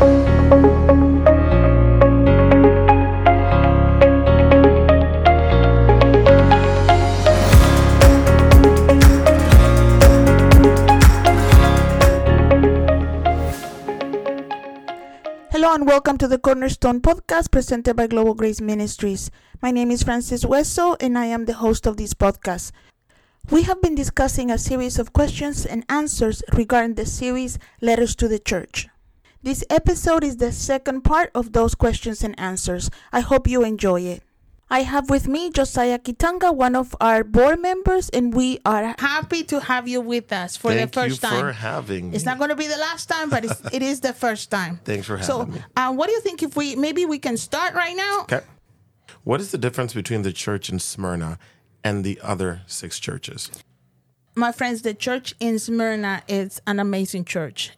Hello and welcome to the Cornerstone podcast presented by Global Grace Ministries. My name is Frances Wesso and I am the host of this podcast. We have been discussing a series of questions and answers regarding the series Letters to the Church. This episode is the second part of those questions and answers. I hope you enjoy it. I have with me Josiah Kitonga, one of our board members, and we are happy to have you with us for Thank the first you time. for having me. It's not going to be the last time, but it's, it is the first time. Thanks for So, having me. uh, what do you think if we maybe we can start right now? Okay. What is the difference between the church in Smyrna and the other six churches? My friends, the church in Smyrna is an amazing church.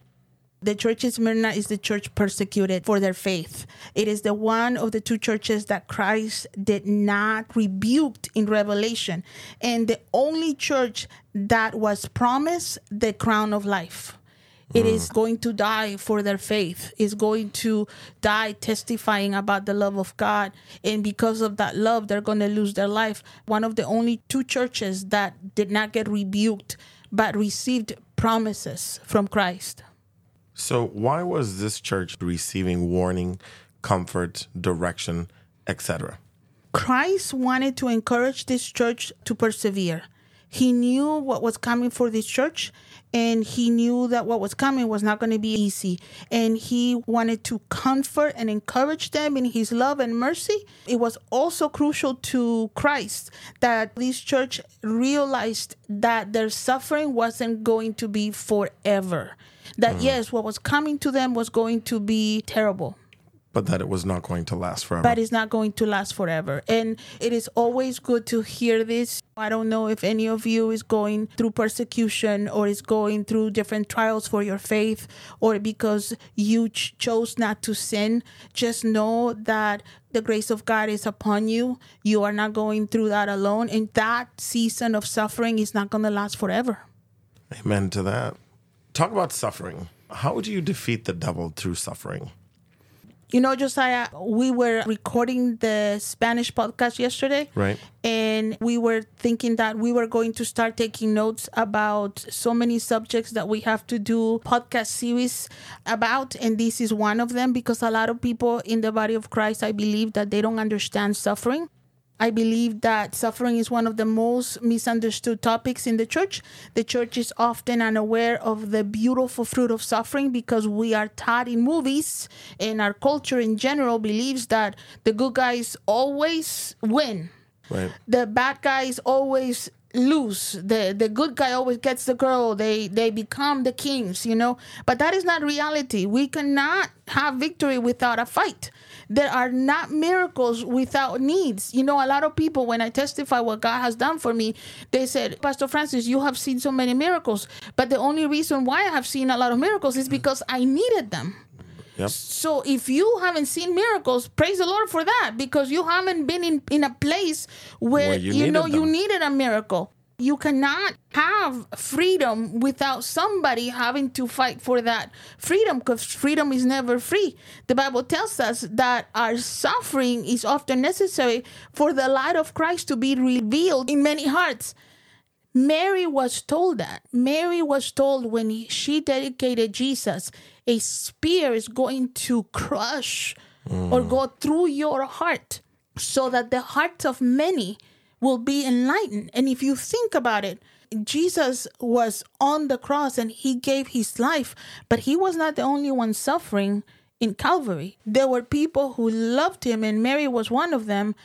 The church in Smyrna is the church persecuted for their faith. It is the one of the two churches that Christ did not rebuked in Revelation, and the only church that was promised the crown of life. It is mm. going to die for their faith. Is going to die testifying about the love of God, and because of that love, they're going to lose their life. One of the only two churches that did not get rebuked, but received promises from Christ. So, why was this church receiving warning, comfort, direction, etc.? Christ wanted to encourage this church to persevere. He knew what was coming for this church, and he knew that what was coming was not going to be easy. And he wanted to comfort and encourage them in his love and mercy. It was also crucial to Christ that this church realized that their suffering wasn't going to be forever. That, mm. yes, what was coming to them was going to be terrible But that it was not going to last forever. but it's not going to last forever. And it is always good to hear this. I don't know if any of you is going through persecution or is going through different trials for your faith or because you ch- chose not to sin. Just know that the grace of God is upon you. You are not going through that alone. And that season of suffering is not going to last forever. Amen to that. Talk about suffering. How do you defeat the devil through suffering? You know, Josiah, we were recording the Spanish podcast yesterday. Right. And we were thinking that we were going to start taking notes about so many subjects that we have to do podcast series about. And this is one of them because a lot of people in the body of Christ, I believe that they don't understand suffering. I believe that suffering is one of the most misunderstood topics in the church. The church is often unaware of the beautiful fruit of suffering because we are taught in movies and our culture in general believes that the good guys always win. Right. The bad guys always lose. The the good guy always gets the girl. They they become the kings, you know. But that is not reality. We cannot have victory without a fight. There are not miracles without needs. You know, a lot of people, when I testify what God has done for me, they said, Pastor Frances, you have seen so many miracles. But the only reason why I have seen a lot of miracles is because I needed them. Yep. So if you haven't seen miracles, praise the Lord for that because you haven't been in, in a place where, Where you you, know needed you needed a miracle. You cannot have freedom without somebody having to fight for that freedom because freedom is never free. The Bible tells us that our suffering is often necessary for the light of Christ to be revealed in many hearts. Mary was told that. Mary was told when she dedicated Jesus, a spear is going to crush or mm. go through your heart so that the hearts of many will be enlightened. And if you think about it, Jesus was on the cross and he gave his life, but he was not the only one suffering in Calvary. There were people who loved him, and Mary was one of them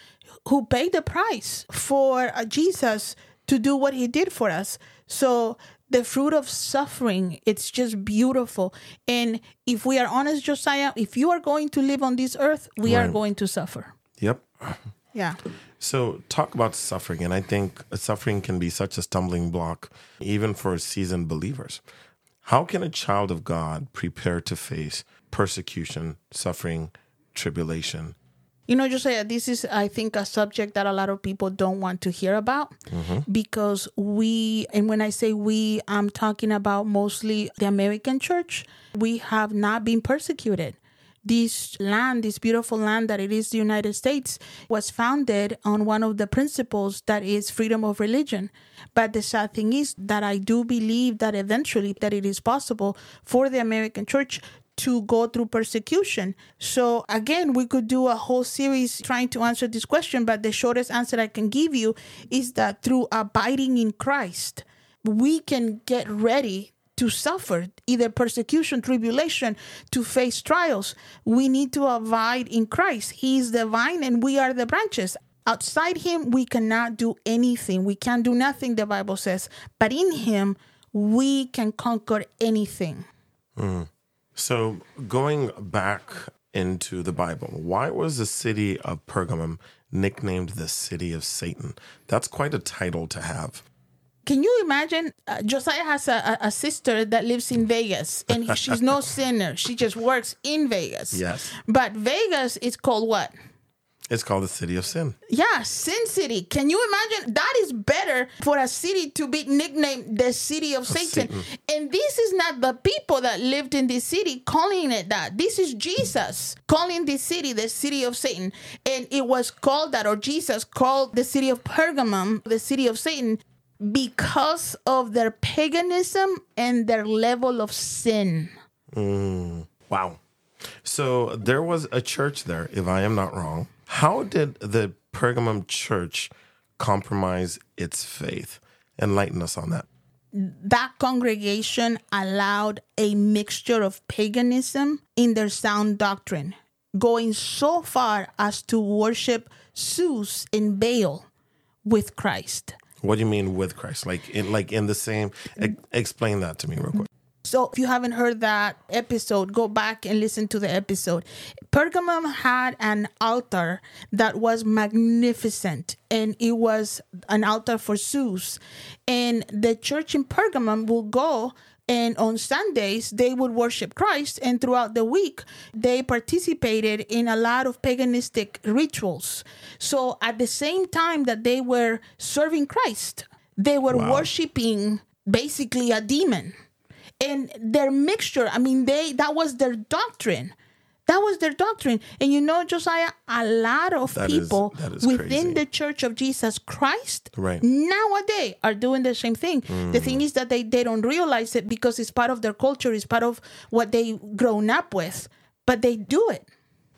who paid the price for uh, Jesus to do what he did for us. So the fruit of suffering, it's just beautiful. And if we are honest, Josiah, if you are going to live on this earth, we are going to suffer. Yep. Yeah. So, talk about suffering. And I think suffering can be such a stumbling block, even for seasoned believers. How can a child of God prepare to face persecution, suffering, tribulation? You know, Josiah, this is, I think, a subject that a lot of people don't want to hear about mm-hmm. because we, and when I say we, I'm talking about mostly the American church, we have not been persecuted. This land, this beautiful land that it is the United States, was founded on one of the principles that is freedom of religion. But the sad thing is that I do believe that eventually that it is possible for the American church to go through persecution. So again, we could do a whole series trying to answer this question, but the shortest answer I can give you is that through abiding in Christ, we can get ready to suffer either persecution, tribulation, to face trials. We need to abide in Christ. He is the vine and we are the branches. Outside Him, we cannot do anything. We can do nothing, the Bible says. But in Him, we can conquer anything. Mm. So, going back into the Bible, why was the city of Pergamum nicknamed the city of Satan? That's quite a title to have. Can you imagine? Uh, Josiah has a, a, sister that lives in Vegas, and she's no sinner. She just works in Vegas. Yes. But Vegas is called what? It's called the city of sin. Yeah, Sin City. Can you imagine? That is better for a city to be nicknamed the city of, Satan. Satan. And this is not the people that lived in this city calling it that. This is Jesus calling this city the city of Satan. And it was called that, or Jesus called the city of Pergamum the city of Satan because of their paganism and their level of sin. Mm, wow. So there was a church there, if I am not wrong. How did the Pergamum church compromise its faith? Enlighten us on that. That congregation allowed a mixture of paganism in their sound doctrine, going so far as to worship Zeus and Baal with Christ. What do you mean with Christ? Like in like in the same? explain that to me real quick. So if you haven't heard that episode, go back and listen to the episode. Pergamum had an altar that was magnificent and it was an altar for Zeus. And the church in Pergamum will go and on Sundays, they would worship Christ. And throughout the week, they participated in a lot of paganistic rituals. So at the same time that they were serving Christ, they were wow. worshiping basically a demon. And their mixture, I mean, they that was their doctrine. That was their doctrine. And you know, Josiah, a lot of that people is, is within crazy. the church of Jesus Christ right. nowadays are doing the same thing. Mm. The thing is that they, they don't realize it because it's part of their culture, it's part of what they grown up with, but they do it.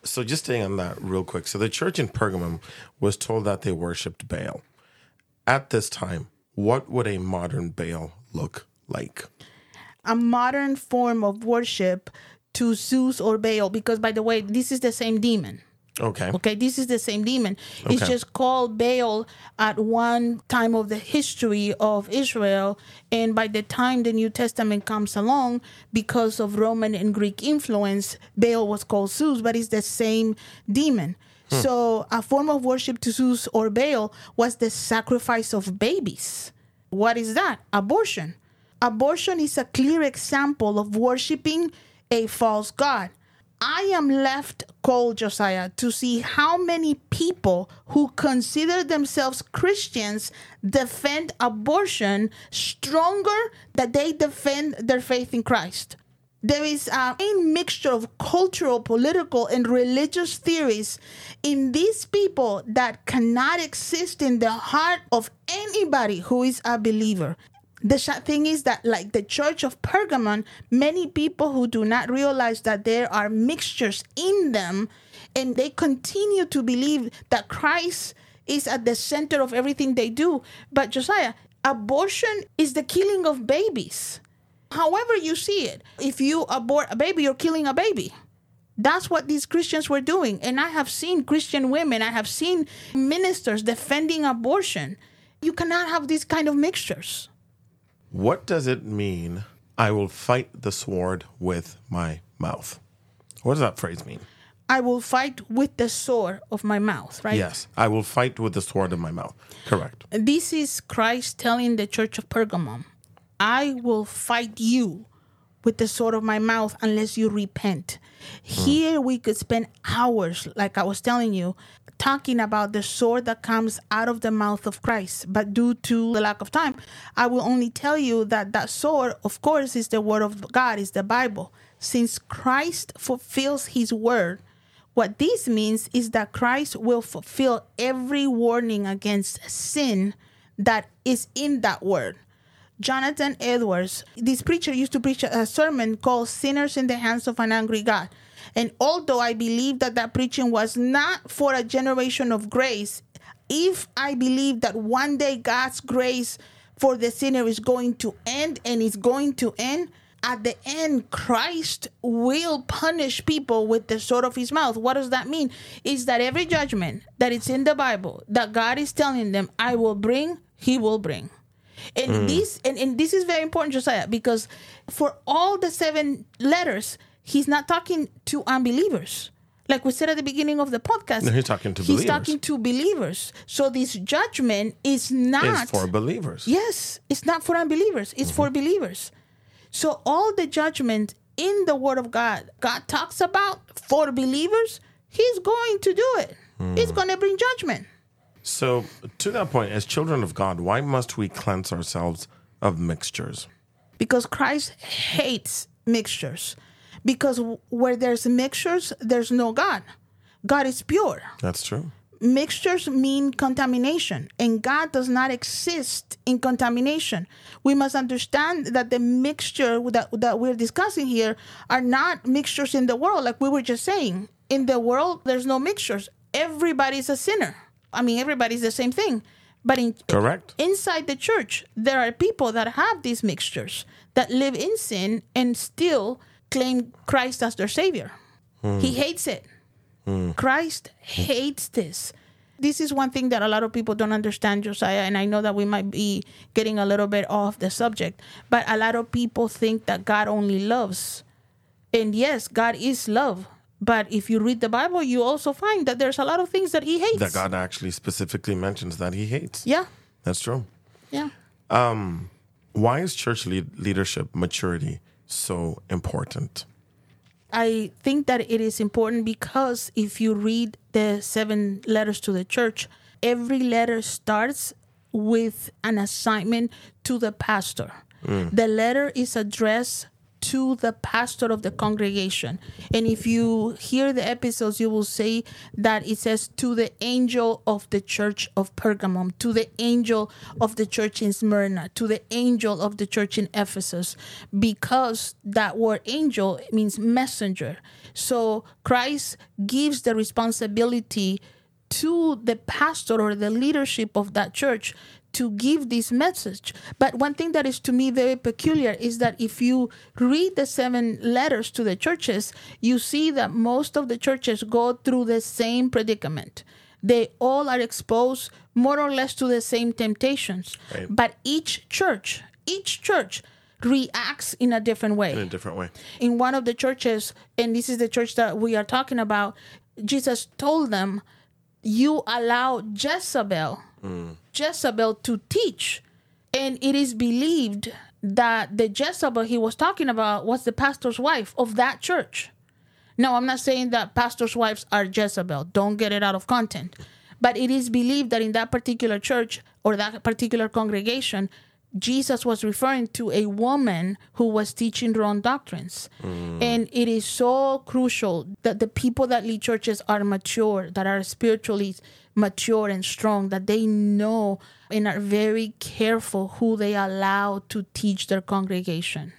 So just staying on that real quick. So the church in Pergamum was told that they worshipped Baal. At this time, what would a modern Baal look like? A modern form of worship to Zeus or Baal because, by the way, this is the same demon. Okay. Okay, this is the same demon. Okay. It's just called Baal at one time of the history of Israel. And by the time the New Testament comes along, because of Roman and Greek influence, Baal was called Zeus, but it's the same demon. Hmm. So, a form of worship to Zeus or Baal was the sacrifice of babies. What is that? Abortion. Abortion is a clear example of worshiping a false God. I am left cold, Josiah, to see how many people who consider themselves Christians defend abortion stronger that they defend their faith in Christ. There is a mixture of cultural, political, and religious theories in these people that cannot exist in the heart of anybody who is a believer the sad thing is that like the church of pergamon many people who do not realize that there are mixtures in them and they continue to believe that christ is at the center of everything they do but josiah abortion is the killing of babies however you see it if you abort a baby you're killing a baby that's what these Christians were doing. And I have seen Christian women, I have seen ministers defending abortion. You cannot have these kind of mixtures. What does it mean? I will fight the sword with my mouth. What does that phrase mean? I will fight with the sword of my mouth, right? Yes, I will fight with the sword of my mouth. Correct. This is Christ telling the church of Pergamum, I will fight you with the sword of my mouth unless you repent. Mm. Here we could spend hours, like I was telling you, talking about the sword that comes out of the mouth of Christ. But due to the lack of time, I will only tell you that that sword, of course, is the word of God, is the Bible. since Christ fulfills his word, what this means is that Christ will fulfill every warning against sin that is in that word. Jonathan Edwards, this preacher used to preach a sermon called Sinners in the Hands of an Angry God. And although I believe that that preaching was not for a generation of grace, if I believe that one day God's grace for the sinner is going to end and is going to end, at the end, Christ will punish people with the sword of his mouth. What does that mean? Is that every judgment that is in the Bible that God is telling them, I will bring, he will bring. And mm. this and, and this is very important, Josiah, because for all the seven letters, he's not talking to unbelievers. Like we said at the beginning of the podcast, no, he's talking to he's believers. talking to believers. So this judgment is not it's for believers. Yes, it's not for unbelievers. It's mm-hmm. for believers. So all the judgment in the Word of God, God talks about for believers, He's going to do it. Mm. He's going to bring judgment. So, to that point, as children of God, why must we cleanse ourselves of mixtures? Because Christ hates mixtures. Because where there's mixtures, there's no God. God is pure. That's true. Mixtures mean contamination, and God does not exist in contamination. We must understand that the mixture that, that we're discussing here are not mixtures in the world, like we were just saying. In the world, there's no mixtures. Everybody's a sinner. I mean, everybody's the same thing. But in, correct inside the church, there are people that have these mixtures that live in sin and still claim Christ as their savior. Hmm. He hates it. Hmm. Christ hates this. This is one thing that a lot of people don't understand, Josiah, and I know that we might be getting a little bit off the subject, but a lot of people think that God only loves. And yes, God is love. But if you read the Bible, you also find that there's a lot of things that he hates. That God actually specifically mentions that he hates. Yeah. That's true. Yeah. Um, why is church lead- leadership maturity so important? I think that it is important because if you read the seven letters to the church, every letter starts with an assignment to the pastor. Mm. The letter is addressed to the pastor of the congregation. And if you hear the episodes, you will see that it says to the angel of the church of Pergamum, to the angel of the church in Smyrna, to the angel of the church in Ephesus, because that word angel means messenger. So Christ gives the responsibility to the pastor or the leadership of that church to give this message. But one thing that is to me very peculiar is that if you read the seven letters to the churches, you see that most of the churches go through the same predicament. They all are exposed more or less to the same temptations. Right. But each church, each church reacts in a different way. In a different way. In one of the churches, and this is the church that we are talking about, Jesus told them, You allow Jezebel mm. Jezebel to teach. And it is believed that the Jezebel he was talking about was the pastor's wife of that church. Now, I'm not saying that pastors' wives are Jezebel. Don't get it out of content. But it is believed that in that particular church or that particular congregation, Jesus was referring to a woman who was teaching wrong doctrines. Mm. And it is so crucial that the people that lead churches are mature, that are spiritually mature and strong, that they know and are very careful who they allow to teach their congregation.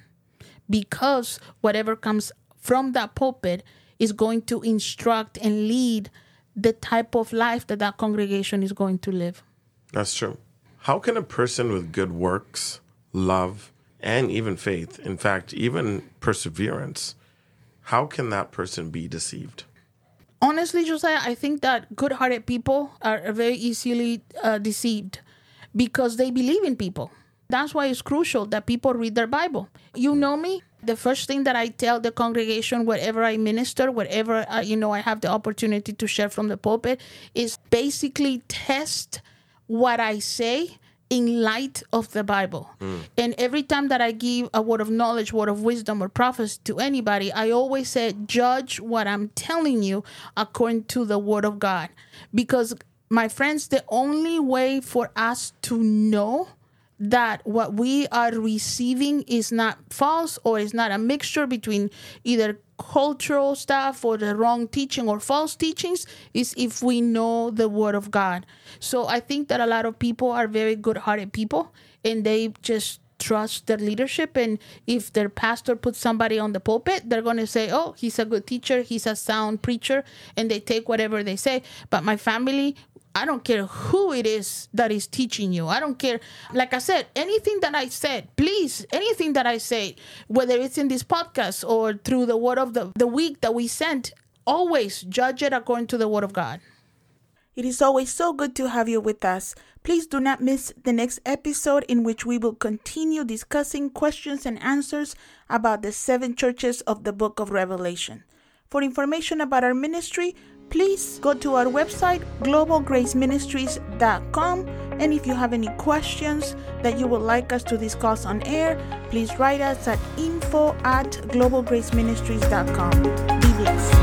Because whatever comes from that pulpit is going to instruct and lead the type of life that that congregation is going to live. That's true. How can a person with good works, love, and even faith, in fact, even perseverance, how can that person be deceived? Honestly, Josiah, I think that good hearted people are very easily uh, deceived because they believe in people. That's why it's crucial that people read their Bible. You know me. The first thing that I tell the congregation, wherever I minister, wherever uh, you know I have the opportunity to share from the pulpit, is basically test what I say in light of the Bible. Mm. And every time that I give a word of knowledge, word of wisdom, or prophecy to anybody, I always say, judge what I'm telling you according to the word of God. Because, my friends, the only way for us to know that what we are receiving is not false or is not a mixture between either cultural stuff or the wrong teaching or false teachings is if we know the word of God. So I think that a lot of people are very good-hearted people and they just trust their leadership and if their pastor puts somebody on the pulpit they're going to say oh he's a good teacher he's a sound preacher and they take whatever they say but my family I don't care who it is that is teaching you. I don't care. Like I said, anything that I said, please, anything that I say, whether it's in this podcast or through the word of the, the week that we sent, always judge it according to the word of God. It is always so good to have you with us. Please do not miss the next episode in which we will continue discussing questions and answers about the seven churches of the book of Revelation. For information about our ministry, please go to our website, globalgraceministries.com. And if you have any questions that you would like us to discuss on air, please write us at info at globalgraceministries.com. Be blessed.